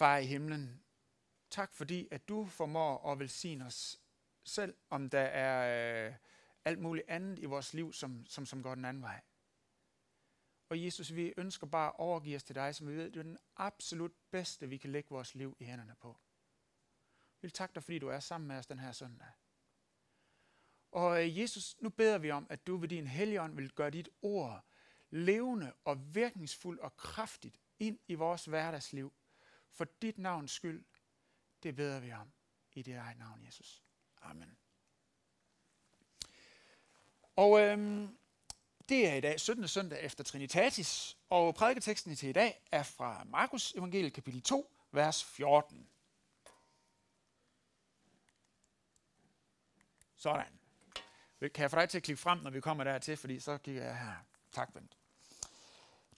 Far i himlen, tak fordi, at du formår at velsigne os selv, om der er øh, alt muligt andet i vores liv, som, som, som går den anden vej. Og Jesus, vi ønsker bare at overgive os til dig, som vi ved, det er den absolut bedste, vi kan lægge vores liv i hænderne på. Vi vil takke dig, fordi du er sammen med os den her søndag. Og øh, Jesus, nu beder vi om, at du ved din helligånd vil gøre dit ord levende og virkningsfuldt og kraftigt ind i vores hverdagsliv. For dit navns skyld, det beder vi om i dit eget navn, Jesus. Amen. Og øhm, det er i dag 17. søndag efter Trinitatis, og prædiketeksten til i dag er fra Markus evangeliet kapitel 2, vers 14. Sådan. Kan jeg få dig til at klikke frem, når vi kommer dertil, fordi så kigger jeg her. Tak, Bent.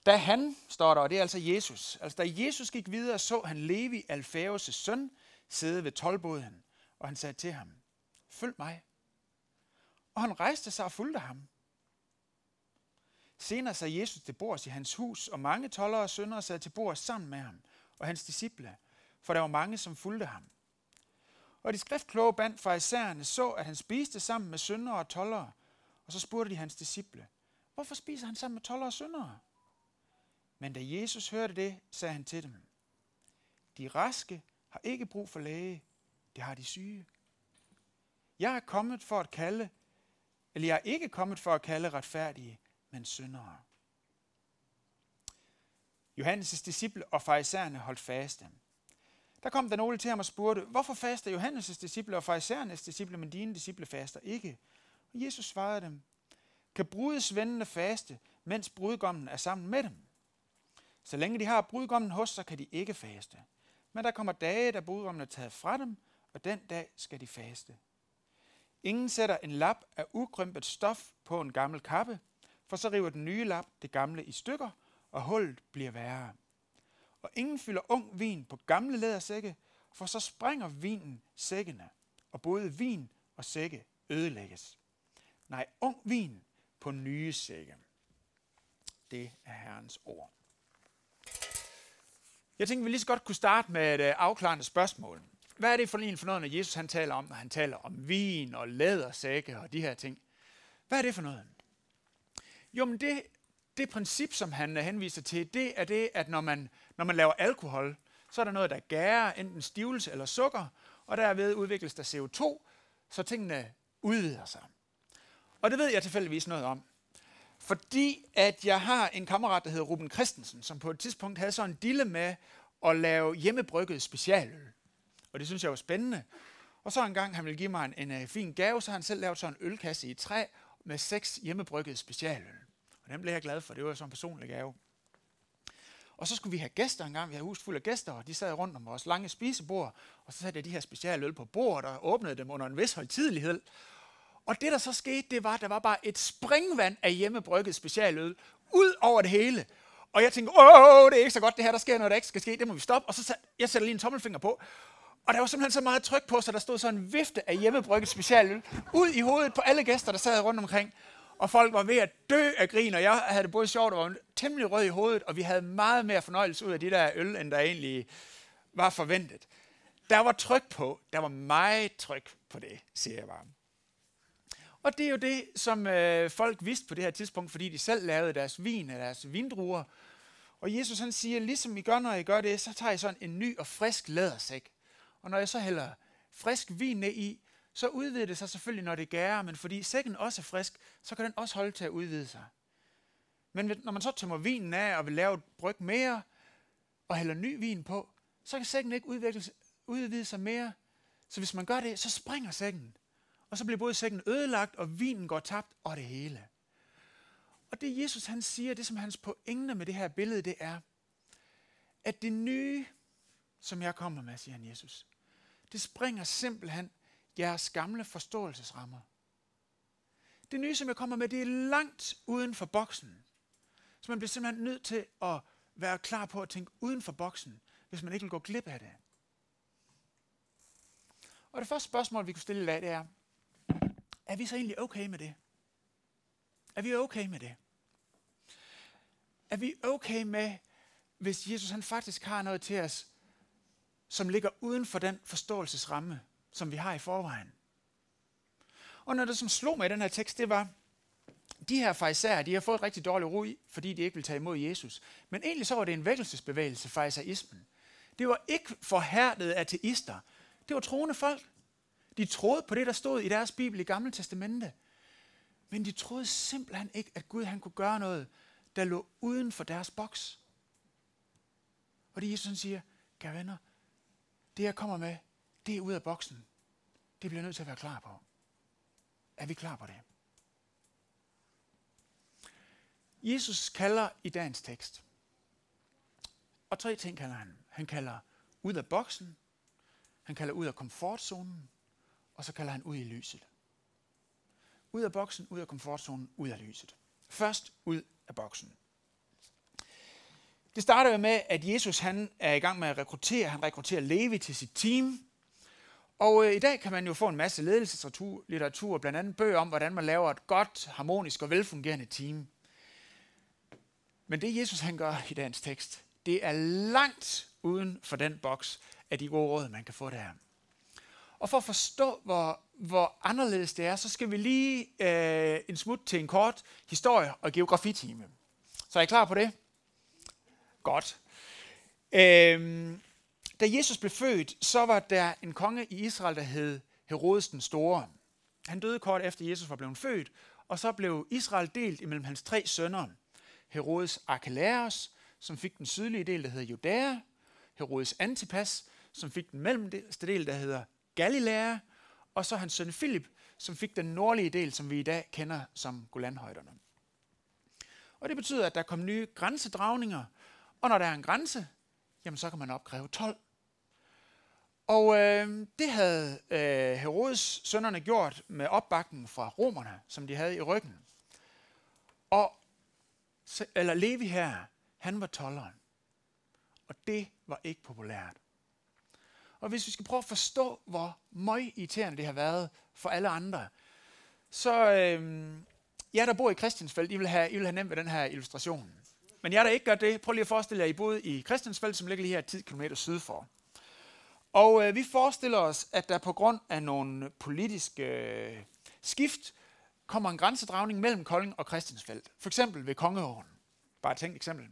Da han, står der, og det er altså Jesus, altså da Jesus gik videre, så han Levi, Alfæus' søn, sidde ved tolvboden, og han sagde til ham, følg mig. Og han rejste sig og fulgte ham. Senere sagde Jesus til bords i hans hus, og mange tollere og søndere sad til bords sammen med ham og hans disciple, for der var mange, som fulgte ham. Og de skriftkloge band fra isærerne så, at han spiste sammen med syndere og tollere, og så spurgte de hans disciple, hvorfor spiser han sammen med tollere og syndere? Men da Jesus hørte det, sagde han til dem, de raske har ikke brug for læge, det har de syge. Jeg er kommet for at kalde, eller jeg er ikke kommet for at kalde retfærdige, men syndere. Johannes' disciple og farisæerne holdt faste. Der kom der nogle til ham og spurgte, hvorfor faster Johannes' disciple og farisæernes disciple, men dine disciple faster ikke? Og Jesus svarede dem, kan brudesvendene faste, mens brudgommen er sammen med dem? Så længe de har brudgommen hos sig, kan de ikke faste. Men der kommer dage, da brudgommen er taget fra dem, og den dag skal de faste. Ingen sætter en lap af ukrympet stof på en gammel kappe, for så river den nye lap det gamle i stykker, og hullet bliver værre. Og ingen fylder ung vin på gamle lædersække, for så springer vinen sækkene, og både vin og sække ødelægges. Nej, ung vin på nye sække. Det er Herrens ord. Jeg tænker, vi lige så godt kunne starte med et øh, afklarende spørgsmål. Hvad er det for en for noget, når Jesus han taler om, når han taler om vin og lædersække og de her ting? Hvad er det for noget? Jo, men det, det princip, som han øh, henviser til, det er det, at når man, når man laver alkohol, så er der noget, der gærer, enten stivelse eller sukker, og derved udvikles der CO2, så tingene udvider sig. Og det ved jeg tilfældigvis noget om. Fordi at jeg har en kammerat, der hedder Ruben Christensen, som på et tidspunkt havde sådan en dille med at lave hjemmebrygget specialøl. Og det synes jeg var spændende. Og så en gang han ville give mig en, en, en fin gave, så han selv lavet sådan en ølkasse i træ med seks hjemmebrygget specialøl. Og den blev jeg glad for, det var sådan en personlig gave. Og så skulle vi have gæster en gang, Vi havde hus fuld af gæster, og de sad rundt om vores lange spisebord. Og så satte jeg de her specialøl på bordet og åbnede dem under en vis højtidelighed. Og det, der så skete, det var, at der var bare et springvand af hjemmebrygget specialøl ud over det hele. Og jeg tænkte, åh, det er ikke så godt det her, der sker noget, der ikke skal ske, det må vi stoppe. Og så sat, jeg sætter lige en tommelfinger på. Og der var simpelthen så meget tryk på, så der stod sådan en vifte af hjemmebrygget specialøl ud i hovedet på alle gæster, der sad rundt omkring. Og folk var ved at dø af grin, og jeg havde det både sjovt og var temmelig rød i hovedet, og vi havde meget mere fornøjelse ud af de der øl, end der egentlig var forventet. Der var tryk på. Der var meget tryk på det, siger jeg bare. Og det er jo det, som øh, folk vidste på det her tidspunkt, fordi de selv lavede deres vin og deres vindruer. Og Jesus han siger, ligesom I gør, når I gør det, så tager I sådan en ny og frisk lædersæk. Og når jeg så hælder frisk vin ned i, så udvider det sig selvfølgelig, når det gærer, men fordi sækken også er frisk, så kan den også holde til at udvide sig. Men når man så tømmer vinen af og vil lave et bryg mere, og hælder ny vin på, så kan sækken ikke udvikle, udvide sig mere. Så hvis man gør det, så springer sækken. Og så bliver både sækken ødelagt, og vinen går tabt, og det hele. Og det Jesus han siger, det som hans pointe med det her billede, det er, at det nye, som jeg kommer med, siger han Jesus, det springer simpelthen jeres gamle forståelsesrammer. Det nye, som jeg kommer med, det er langt uden for boksen. Så man bliver simpelthen nødt til at være klar på at tænke uden for boksen, hvis man ikke vil gå glip af det. Og det første spørgsmål, vi kunne stille i dag, det er, er vi så egentlig okay med det? Er vi okay med det? Er vi okay med, hvis Jesus han faktisk har noget til os, som ligger uden for den forståelsesramme, som vi har i forvejen. Og når det som slog mig i den her tekst, det var, de her farisæer, de har fået rigtig dårlig ro i, fordi de ikke vil tage imod Jesus. Men egentlig så var det en vækkelsesbevægelse, farisæismen. Det var ikke forhærdede ateister. Det var troende folk. De troede på det, der stod i deres bibel i Gamle Testamente. Men de troede simpelthen ikke, at Gud han kunne gøre noget, der lå uden for deres boks. Og det Jesus siger, kære venner, det jeg kommer med, det er ud af boksen. Det bliver jeg nødt til at være klar på. Er vi klar på det? Jesus kalder i dagens tekst. Og tre ting kalder han. Han kalder ud af boksen, han kalder ud af komfortzonen, og så kalder han ud i lyset. Ud af boksen, ud af komfortzonen, ud af lyset. Først ud af boksen. Det starter jo med, at Jesus han er i gang med at rekruttere. Han rekrutterer Levi til sit team. Og øh, i dag kan man jo få en masse ledelseslitteratur, blandt andet bøger om, hvordan man laver et godt, harmonisk og velfungerende team. Men det Jesus han gør i dagens tekst, det er langt uden for den boks af de gode råd, man kan få der. Og for at forstå, hvor, hvor anderledes det er, så skal vi lige øh, en smut til en kort historie- og geografitime. Så er I klar på det? Godt. Øhm, da Jesus blev født, så var der en konge i Israel, der hed Herodes den Store. Han døde kort efter Jesus var blevet født, og så blev Israel delt imellem hans tre sønner. Herodes Archelaus, som fik den sydlige del, der hedder Judæa, Herodes Antipas, som fik den mellemste del, der hedder Galilea, og så hans søn Filip, som fik den nordlige del, som vi i dag kender som Golanhøjderne. Og det betyder, at der kom nye grænsedragninger, og når der er en grænse, jamen så kan man opkræve 12. Og øh, det havde øh, Herodes sønnerne gjort med opbakningen fra romerne, som de havde i ryggen. Og eller Levi her, han var tolleren. Og det var ikke populært. Og hvis vi skal prøve at forstå, hvor møg irriterende det har været for alle andre, så øh, jer, der bor i Christiansfeld, I vil have, I vil have nemt ved den her illustration. Men jer, der ikke gør det, prøv lige at forestille jer, at I boede i Christiansfeld, som ligger lige her 10 km syd for. Og øh, vi forestiller os, at der på grund af nogle politiske øh, skift, kommer en grænsedragning mellem Kolding og Christiansfeld. For eksempel ved Kongeåen. Bare et tænkt eksempel.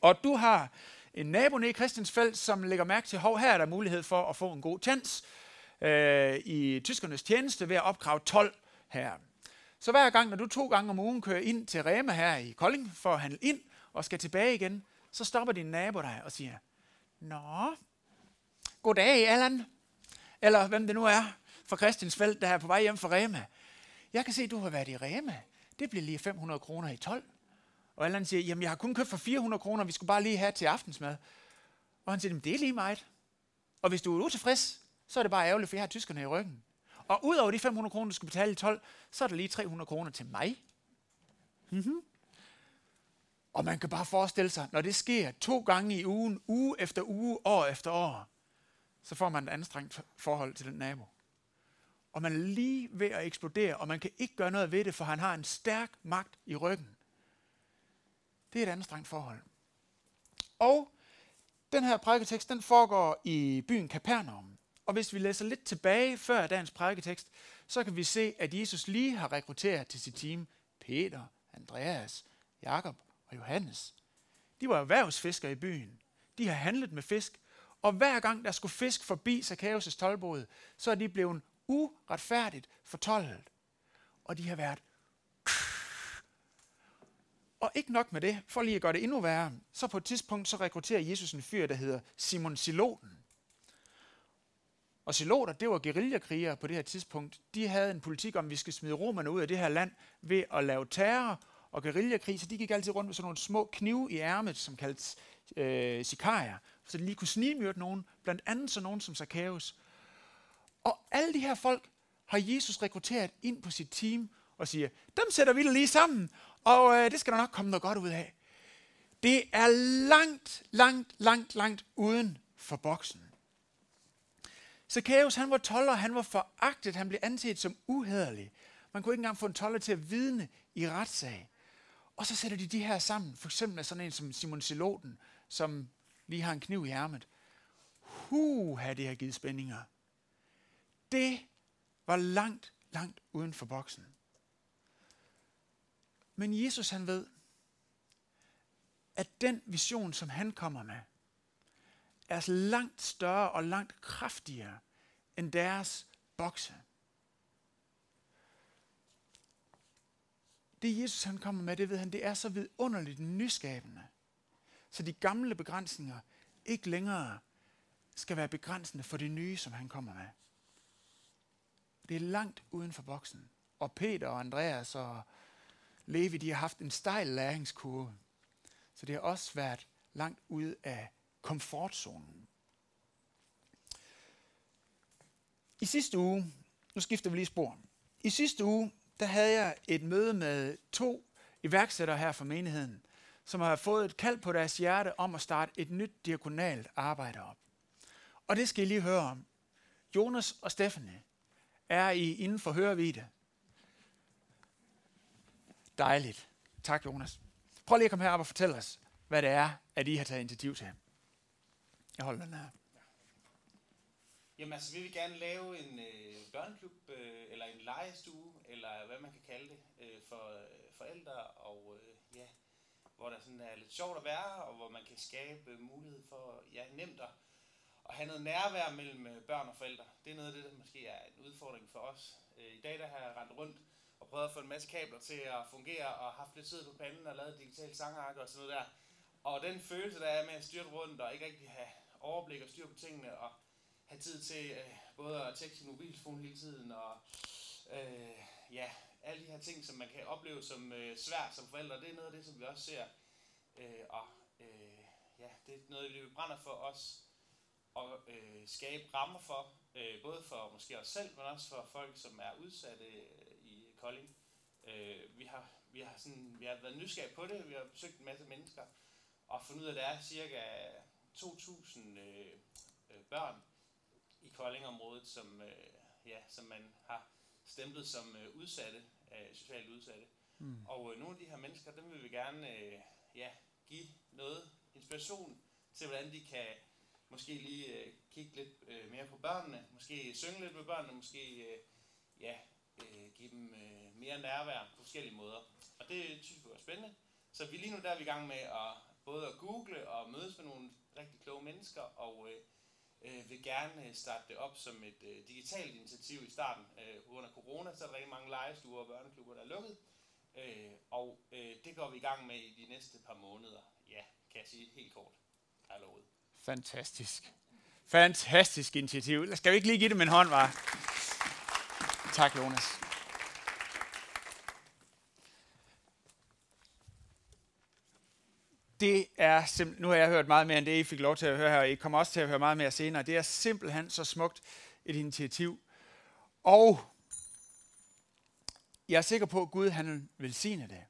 Og du har en nabo nede i Christiansfeld, som lægger mærke til, at her er der mulighed for at få en god chance øh, i tyskernes tjeneste ved at opkræve 12 her. Så hver gang, når du to gange om ugen kører ind til Rema her i Kolding for at handle ind og skal tilbage igen, så stopper din nabo dig og siger, Nå, goddag Allan, eller hvem det nu er fra Christiansfeld, der er på vej hjem fra Rema. Jeg kan se, at du har været i Rema. Det bliver lige 500 kroner i 12. Og Allan siger, jamen jeg har kun købt for 400 kroner, vi skulle bare lige have til aftensmad. Og han siger, det er lige meget. Og hvis du er utilfreds, så er det bare ærgerligt, for jeg har tyskerne i ryggen. Og udover de 500 kroner, du skal betale i 12, så er der lige 300 kroner til mig. Mm-hmm. Og man kan bare forestille sig, når det sker to gange i ugen, uge efter uge, år efter år, så får man et anstrengt forhold til den nabo og man er lige ved at eksplodere, og man kan ikke gøre noget ved det, for han har en stærk magt i ryggen. Det er et anstrengt forhold. Og den her prædiketekst, den foregår i byen Kapernaum. Og hvis vi læser lidt tilbage før dagens prædiketekst, så kan vi se, at Jesus lige har rekrutteret til sit team Peter, Andreas, Jakob og Johannes. De var erhvervsfiskere i byen. De har handlet med fisk, og hver gang der skulle fisk forbi Zacchaeus' tolvbod, så er de blevet uretfærdigt fortoldet. Og de har været og ikke nok med det, for lige at gøre det endnu værre, så på et tidspunkt så rekrutterer Jesus en fyr, der hedder Simon Siloten. Og Siloter, det var guerillakrigere på det her tidspunkt. De havde en politik om, at vi skal smide romerne ud af det her land ved at lave terror og guerillakrig, så de gik altid rundt med sådan nogle små knive i ærmet, som kaldes øh, sikarier, så de lige kunne snigmyrde nogen, blandt andet så nogen som Zacchaeus. Og alle de her folk har Jesus rekrutteret ind på sit team og siger, dem sætter vi lige sammen, og øh, det skal der nok komme noget godt ud af. Det er langt, langt, langt, langt uden for boksen. Zacchaeus, han var toller, han var foragtet, han blev anset som uhederlig. Man kunne ikke engang få en toller til at vidne i retssag. Og så sætter de de her sammen, for eksempel med sådan en som Simon Siloten, som lige har en kniv i ærmet. puha, det har givet spændinger. Det var langt, langt uden for boksen. Men Jesus han ved, at den vision, som han kommer med, er langt større og langt kraftigere end deres bokse. Det Jesus han kommer med, det ved han, det er så vidunderligt nyskabende. Så de gamle begrænsninger ikke længere skal være begrænsende for det nye, som han kommer med. Det er langt uden for boksen. Og Peter og Andreas og Levi, de har haft en stejl læringskurve. Så det har også været langt ude af komfortzonen. I sidste uge, nu skifter vi lige spor. I sidste uge, der havde jeg et møde med to iværksættere her fra menigheden, som har fået et kald på deres hjerte om at starte et nyt diakonalt arbejde op. Og det skal I lige høre om. Jonas og Stephanie er I inden for hørevide. Dejligt. Tak, Jonas. Prøv lige at komme herop og fortælle os, hvad det er, at I har taget initiativ til. Jeg holder den her. Jamen altså, vi vil gerne lave en øh, børneklub, øh, eller en legestue, eller hvad man kan kalde det, øh, for øh, forældre, og øh, ja, hvor der sådan er lidt sjovt at være, og hvor man kan skabe mulighed for, ja, nemt at, at have noget nærvær mellem øh, børn og forældre. Det er noget af det, der måske er en udfordring for os. Øh, I dag der har jeg rendt rundt og prøvet at få en masse kabler til at fungere, og haft lidt tid på panden og lavet digitalt sangark og sådan noget der. Og den følelse, der er med at styrte rundt og ikke rigtig have overblik og styr på tingene, og have tid til øh, både at tjekke sin mobiltelefon hele tiden, og øh, ja, alle de her ting, som man kan opleve som øh, svært som forældre, det er noget af det, som vi også ser. Øh, og øh, ja, det er noget, vi brænder for os at øh, skabe rammer for, øh, både for måske os selv, men også for folk, som er udsatte Kolding. Øh, vi har vi har, sådan, vi har været nysgerrige på det, vi har besøgt en masse mennesker, og fundet ud af, at der er cirka 2.000 øh, øh, børn i Koldingområdet, som, øh, ja, som man har stemplet som øh, udsatte, øh, socialt udsatte. Mm. Og øh, nogle af de her mennesker, dem vil vi gerne øh, ja, give noget inspiration til, hvordan de kan måske lige øh, kigge lidt øh, mere på børnene, måske synge lidt med børnene, måske øh, ja, øh, give dem øh, mere nærvær på forskellige måder. Og det synes vi var spændende. Så vi lige nu der er vi i gang med at både at google og mødes med nogle rigtig kloge mennesker, og øh, øh, vil gerne øh, starte det op som et øh, digitalt initiativ i starten. Øh, under corona, så er der rigtig mange legestuer og børneklubber, der er lukket. Øh, og øh, det går vi i gang med i de næste par måneder. Ja, kan jeg sige helt kort. Hallo. lovet. Fantastisk. Fantastisk initiativ. Skal vi ikke lige give dem en hånd, var? Tak, Jonas. Det er nu har jeg hørt meget mere end det, I fik lov til at høre her, og I kommer også til at høre meget mere senere. Det er simpelthen så smukt et initiativ. Og jeg er sikker på, at Gud han vil sige det.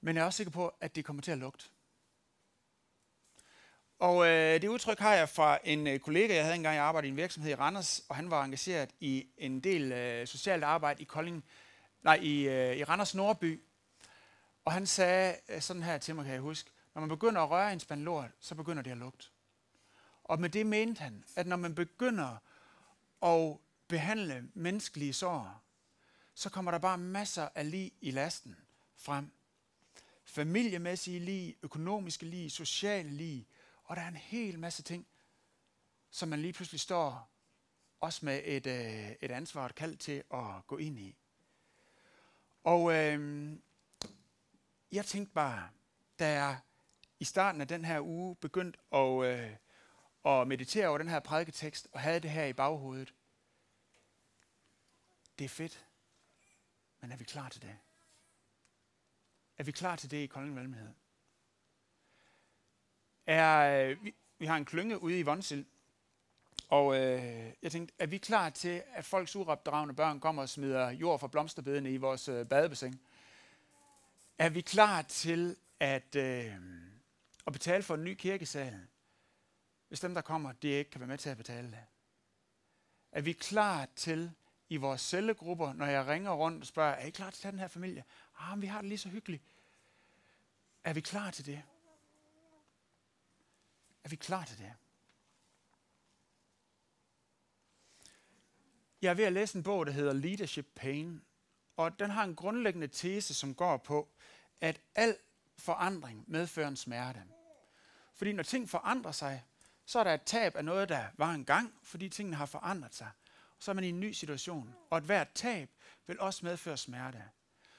Men jeg er også sikker på, at det kommer til at lugte. Og øh, det udtryk har jeg fra en øh, kollega, jeg havde engang, jeg arbejdede i en virksomhed i Randers, og han var engageret i en del øh, socialt arbejde i Kolding, nej, i, øh, i Randers Nordby. Og han sagde øh, sådan her til mig, kan jeg huske, når man begynder at røre en spand lort, så begynder det at lugte. Og med det mente han, at når man begynder at behandle menneskelige sår, så kommer der bare masser af lige i lasten frem. Familiemæssige lige, økonomiske lige, sociale lige, og der er en hel masse ting, som man lige pludselig står også med et, øh, et ansvar et kald til at gå ind i. Og øh, jeg tænkte bare, da jeg i starten af den her uge begyndte at, øh, at meditere over den her prædiketekst, og havde det her i baghovedet, det er fedt, men er vi klar til det? Er vi klar til det i Kolding Valmhed? Er, øh, vi, vi har en klynge ude i Vonsild, og øh, jeg tænkte, er vi klar til, at folks uropdragende børn kommer og smider jord fra blomsterbedene i vores øh, badebassin? Er vi klar til at, øh, at betale for en ny kirkesal, hvis dem, der kommer, det ikke kan være med til at betale det? Er vi klar til i vores cellegrupper, når jeg ringer rundt og spørger, er I klar til at tage den her familie? Ah, vi har det lige så hyggeligt. Er vi klar til det? Er vi klar til det? Jeg er ved at læse en bog, der hedder Leadership Pain, og den har en grundlæggende tese, som går på, at al forandring medfører en smerte. Fordi når ting forandrer sig, så er der et tab af noget, der var engang, fordi tingene har forandret sig. Og så er man i en ny situation, og et hvert tab vil også medføre smerte.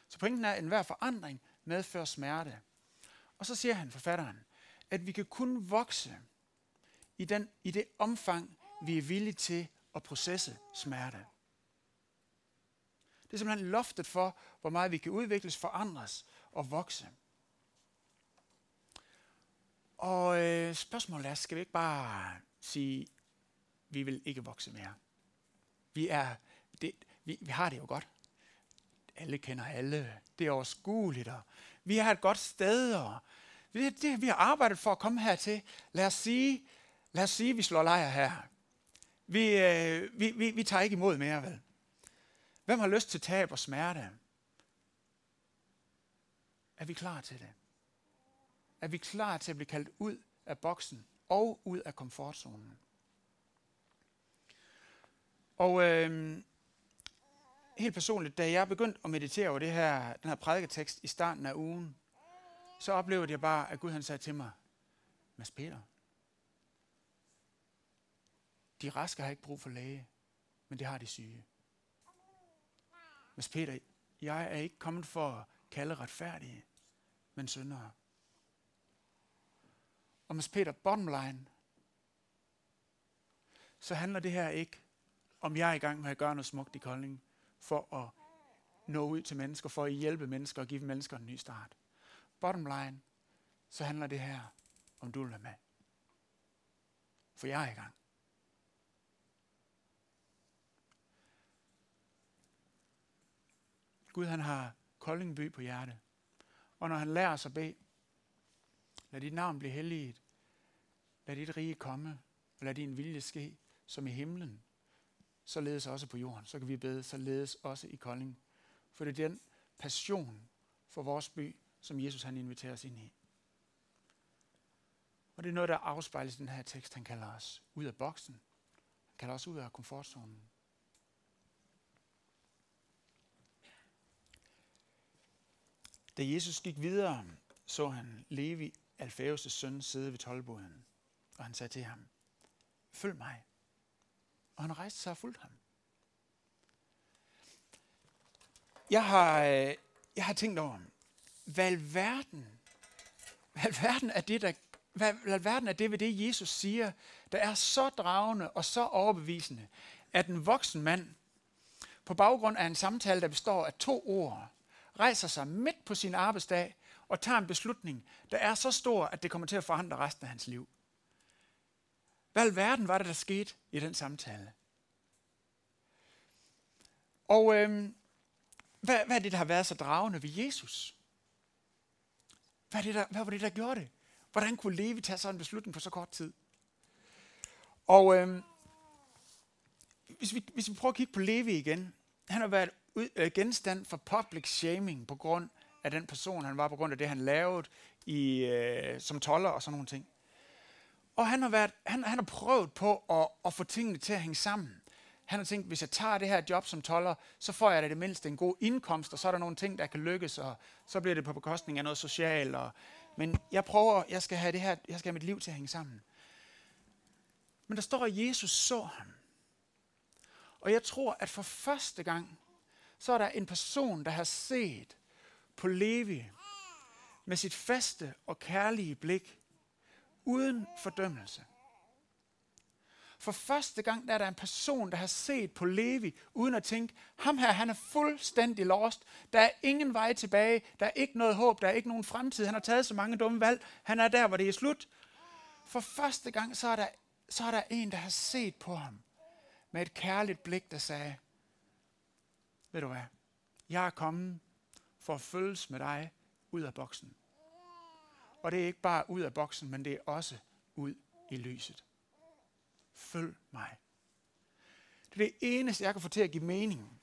Så pointen er, at enhver forandring medfører smerte. Og så siger han, forfatteren, at vi kan kun vokse i, den, i det omfang, vi er villige til at processe smerte. Det er simpelthen loftet for, hvor meget vi kan udvikles, forandres og vokse. Og øh, spørgsmålet er, skal vi ikke bare sige, vi vil ikke vokse mere? Vi, er, det, vi, vi har det jo godt. Alle kender alle. Det er overskueligt. Og vi har et godt sted. Og det, det, vi har arbejdet for at komme hertil. Lad os sige, lad os sige, vi slår lejr her. Vi, øh, vi, vi, vi tager ikke imod mere, vel? Hvem har lyst til tab og smerte? Er vi klar til det? Er vi klar til at blive kaldt ud af boksen og ud af komfortzonen? Og øh, helt personligt, da jeg begyndte at meditere over det her, den her prædiketekst i starten af ugen, så oplevede jeg bare, at Gud han sagde til mig, Mads Peter, de raske har ikke brug for læge, men det har de syge. Mads Peter, jeg er ikke kommet for at kalde retfærdige, men syndere. Og Mads Peter, bottom line, så handler det her ikke om jeg er i gang med at gøre noget smukt i Kolding, for at nå ud til mennesker, for at hjælpe mennesker og give mennesker en ny start. Bottom line, så handler det her om du vil være med. For jeg er i gang. Gud han har Koldingby på hjerte. Og når han lærer os at bede, lad dit navn blive helliget, lad dit rige komme, og lad din vilje ske, som i himlen, således også på jorden. Så kan vi bede, således også i Kolding. For det er den passion for vores by, som Jesus han inviterer os ind i. Og det er noget, der afspejles i den her tekst. Han kalder os ud af boksen. Han kalder os ud af komfortzonen. Da Jesus gik videre, så han Levi, Alfæus' søn, sidde ved tolvboden. Og han sagde til ham, følg mig. Og han rejste sig og fulgte ham. Jeg har, øh, jeg har tænkt over, hvad verden, hvad verden er det, der hvad, hvad verden er det ved det, Jesus siger, der er så dragende og så overbevisende, at en voksen mand på baggrund af en samtale, der består af to ord, rejser sig midt på sin arbejdsdag og tager en beslutning, der er så stor, at det kommer til at forandre resten af hans liv. Hvad verden var det, der skete i den samtale? Og øhm, hvad, hvad er det, der har været så dragende ved Jesus? Hvad, det, der, hvad var det, der gjorde det? Hvordan kunne Levi tage sådan en beslutning på så kort tid? Og øhm, hvis, vi, hvis vi prøver at kigge på Levi igen, han har været ud, øh, genstand for public shaming på grund af den person, han var, på grund af det, han lavede i, øh, som toller og sådan nogle ting. Og han har, været, han, han har prøvet på at, at få tingene til at hænge sammen. Han har tænkt, hvis jeg tager det her job som toller, så får jeg da det mindste en god indkomst, og så er der nogle ting, der kan lykkes, og så bliver det på bekostning af noget socialt. Og, men jeg prøver, jeg skal have det her, jeg skal have mit liv til at hænge sammen. Men der står, at Jesus så ham. Og jeg tror, at for første gang, så er der en person, der har set på Levi med sit faste og kærlige blik, uden fordømmelse. For første gang der er der en person, der har set på Levi, uden at tænke, ham her, han er fuldstændig lost. Der er ingen vej tilbage. Der er ikke noget håb. Der er ikke nogen fremtid. Han har taget så mange dumme valg. Han er der, hvor det er slut. For første gang, så er der, så er der en, der har set på ham med et kærligt blik, der sagde, ved du hvad, jeg er kommet for at følges med dig ud af boksen. Og det er ikke bare ud af boksen, men det er også ud i lyset. Følg mig. Det er det eneste, jeg kan få til at give mening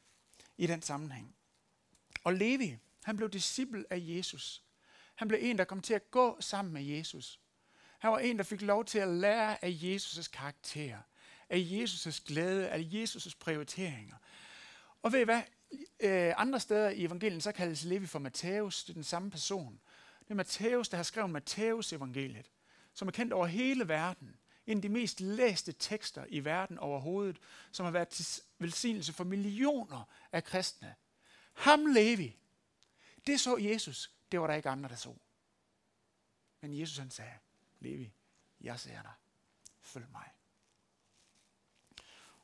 i den sammenhæng. Og Levi, han blev disciple af Jesus. Han blev en, der kom til at gå sammen med Jesus. Han var en, der fik lov til at lære af Jesus' karakter, af Jesus' glæde, af Jesus' prioriteringer. Og ved I hvad? Øh, andre steder i evangelien, så kaldes Levi for Matthæus. Det er den samme person. Det er Matthæus, der har skrevet Matthæus evangeliet, som er kendt over hele verden. En af de mest læste tekster i verden overhovedet, som har været til velsignelse for millioner af kristne. Ham Levi, det så Jesus, det var der ikke andre, der så. Men Jesus han sagde, Levi, jeg ser dig. Følg mig.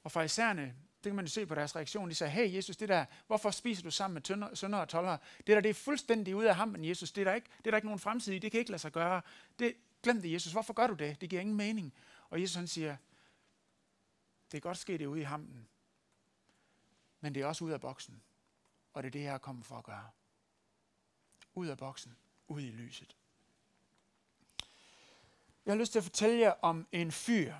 Og fra isærne, det kan man jo se på deres reaktion, de sagde, hey Jesus, det der, hvorfor spiser du sammen med tønder, sønder og toller? Det der, det er fuldstændig ude af ham, men Jesus. Det er der ikke, det er der ikke nogen fremtid i, det kan ikke lade sig gøre. Det, glem det, Jesus. Hvorfor gør du det? Det giver ingen mening. Og Jesus han siger, det er godt ske, det er ude i hampen, men det er også ud af boksen. Og det er det, jeg er kommet for at gøre. Ud af boksen, ud i lyset. Jeg har lyst til at fortælle jer om en fyr,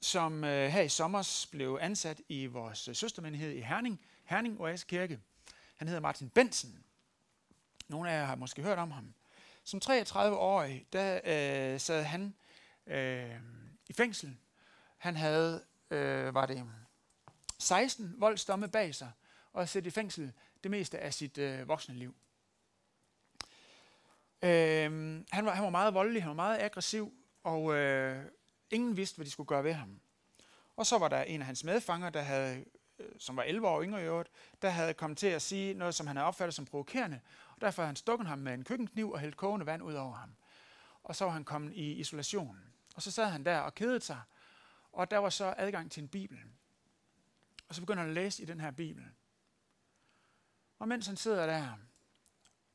som øh, her i sommer blev ansat i vores øh, søstermenighed i Herning, Herning Oase Kirke. Han hedder Martin Bensen. Nogle af jer har måske hørt om ham. Som 33-årig, der øh, sad han øh, i fængsel. Han havde, øh, var det 16 voldsdomme bag sig, og har siddet i fængsel det meste af sit øh, voksne liv. Øh, han, var, han var meget voldelig, han var meget aggressiv, og øh, ingen vidste, hvad de skulle gøre ved ham. Og så var der en af hans medfanger, der havde, øh, som var 11 år yngre i øvrigt, der havde kommet til at sige noget, som han havde opfattet som provokerende, og derfor havde han stukket ham med en køkkenkniv og hældt kogende vand ud over ham. Og så var han kommet i isolation. Og så sad han der og kedede sig, og der var så adgang til en bibel. Og så begynder han at læse i den her bibel. Og mens han sidder der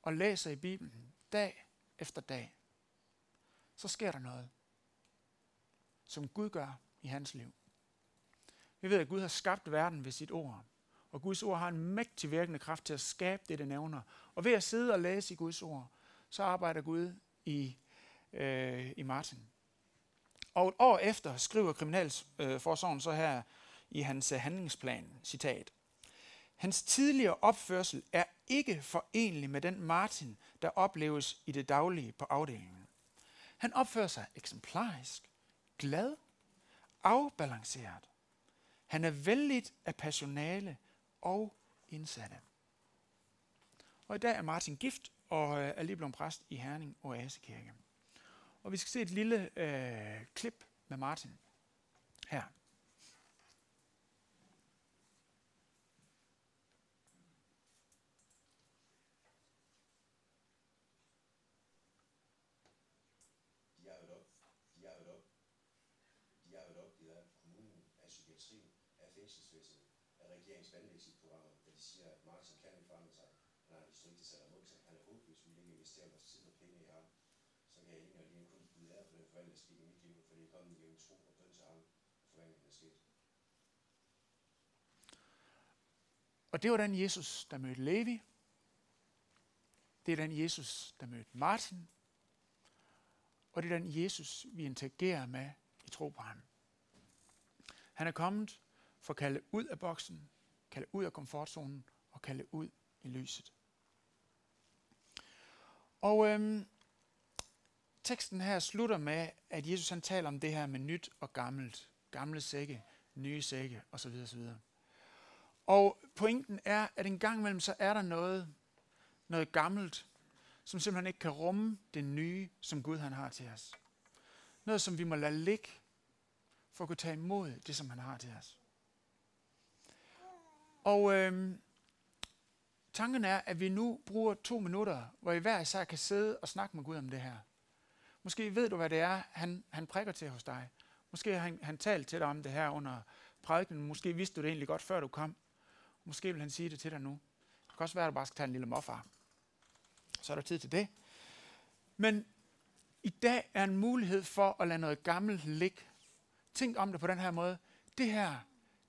og læser i Bibelen dag efter dag, så sker der noget, som Gud gør i hans liv. Vi ved, at Gud har skabt verden ved sit ord. Og Guds ord har en mægtig virkende kraft til at skabe det, det nævner. Og ved at sidde og læse i Guds ord, så arbejder Gud i, øh, i Martin. Og et år efter skriver Kriminalforsorgen så her i hans øh, handlingsplan, citat. Hans tidligere opførsel er ikke forenlig med den Martin, der opleves i det daglige på afdelingen. Han opfører sig eksemplarisk, glad, afbalanceret. Han er vældigt af personale og indsatte. Og i dag er Martin gift og øh, er lige blevet præst i Herning Oasekirke. Og vi skal se et lille øh, klip med Martin her. Og det var den Jesus, der mødte Levi. Det er den Jesus, der mødte Martin. Og det er den Jesus, vi interagerer med i tro på ham. Han er kommet for at kalde ud af boksen, kalde ud af komfortzonen og kalde ud i lyset. Og øhm, teksten her slutter med, at Jesus han taler om det her med nyt og gammelt. Gamle sække, nye sække osv. osv. Og pointen er, at en gang imellem så er der noget, noget gammelt, som simpelthen ikke kan rumme det nye, som Gud han har til os. Noget, som vi må lade ligge, for at kunne tage imod det, som han har til os. Og øhm, tanken er, at vi nu bruger to minutter, hvor I hver især kan sidde og snakke med Gud om det her. Måske ved du, hvad det er, han, han prikker til hos dig. Måske har han, han talt til dig om det her under prædiken. Måske vidste du det egentlig godt, før du kom. Måske vil han sige det til dig nu. Det kan også være, at du bare skal tage en lille morfar. Så er der tid til det. Men i dag er en mulighed for at lade noget gammelt ligge. Tænk om det på den her måde. Det her,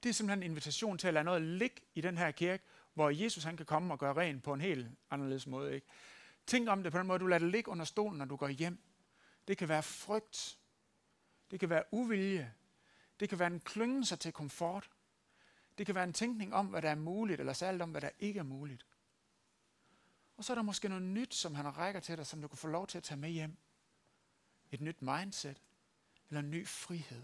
det er simpelthen en invitation til at lade noget ligge i den her kirke, hvor Jesus han kan komme og gøre ren på en helt anderledes måde. Ikke? Tænk om det på den måde, du lader det ligge under stolen, når du går hjem. Det kan være frygt. Det kan være uvilje. Det kan være en klyngen sig til komfort. Det kan være en tænkning om, hvad der er muligt, eller særligt om, hvad der ikke er muligt. Og så er der måske noget nyt, som han rækker til dig, som du kan få lov til at tage med hjem. Et nyt mindset, eller en ny frihed,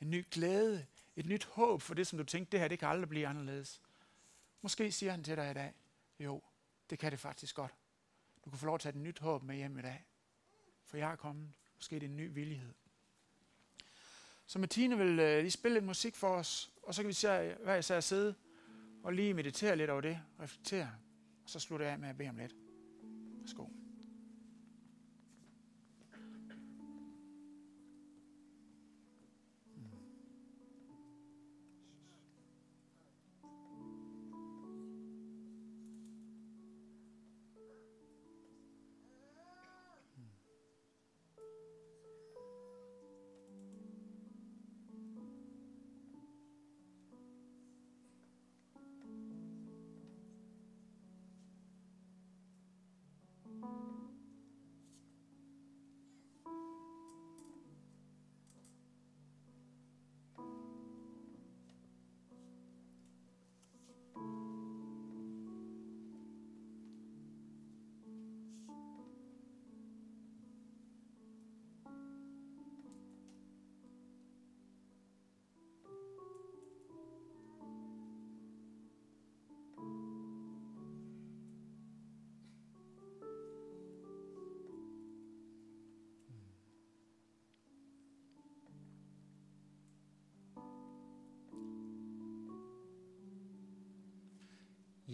en ny glæde, Et nyt håb for det, som du tænkte, det her, det kan aldrig blive anderledes. Måske siger han til dig i dag, jo, det kan det faktisk godt. Du kan få lov til at tage et nyt håb med hjem i dag. For jeg er kommet. Måske det er en ny villighed. Så Martine vil øh, lige spille lidt musik for os, og så kan vi se, hvad jeg at sidde og lige meditere lidt over det, reflektere, og så slutter jeg af med at bede om lidt. Værsgo.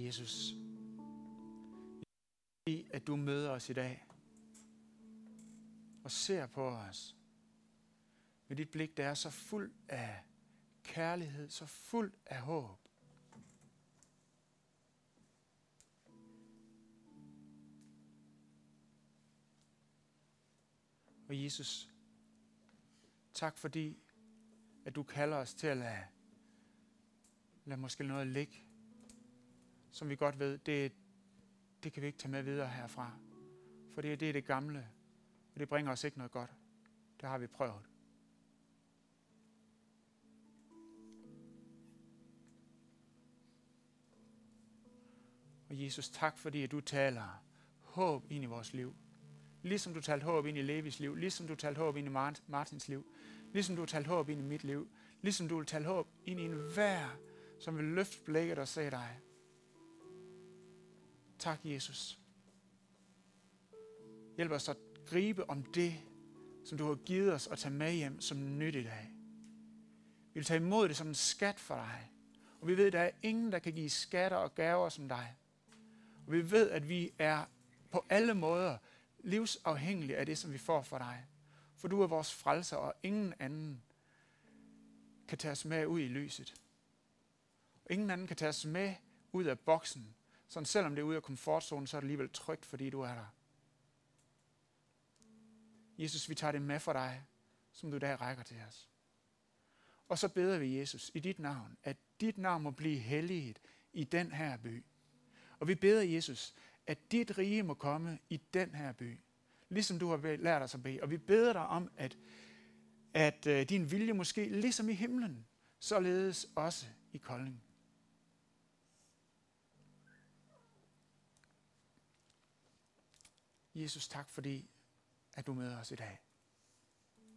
Jesus, i at du møder os i dag og ser på os med dit blik, der er så fuld af kærlighed, så fuld af håb. Og Jesus, tak fordi, at du kalder os til at lade, lade måske noget ligge som vi godt ved, det, det kan vi ikke tage med videre herfra. For det, det er det gamle, og det bringer os ikke noget godt. Det har vi prøvet. Og Jesus, tak fordi at du taler håb ind i vores liv. Ligesom du talte håb ind i Levis liv, ligesom du talte håb ind i Martins liv, ligesom du talte håb ind i mit liv, ligesom du vil tale håb ind i enhver, som vil løfte blikket og se dig. Tak, Jesus. Hjælp os at gribe om det, som du har givet os at tage med hjem som nyt i dag. Vi vil tage imod det som en skat for dig. Og vi ved, at der er ingen, der kan give skatter og gaver som dig. Og vi ved, at vi er på alle måder livsafhængige af det, som vi får fra dig. For du er vores frelser, og ingen anden kan tage os med ud i lyset. Og ingen anden kan tage os med ud af boksen, sådan selvom det er ude af komfortzonen, så er det alligevel trygt, fordi du er der. Jesus, vi tager det med for dig, som du i dag rækker til os. Og så beder vi, Jesus, i dit navn, at dit navn må blive helliget i den her by. Og vi beder, Jesus, at dit rige må komme i den her by, ligesom du har lært os at bede. Og vi beder dig om, at, at øh, din vilje måske, ligesom i himlen, således også i Kolding. Jesus, tak fordi, at du møder os i dag.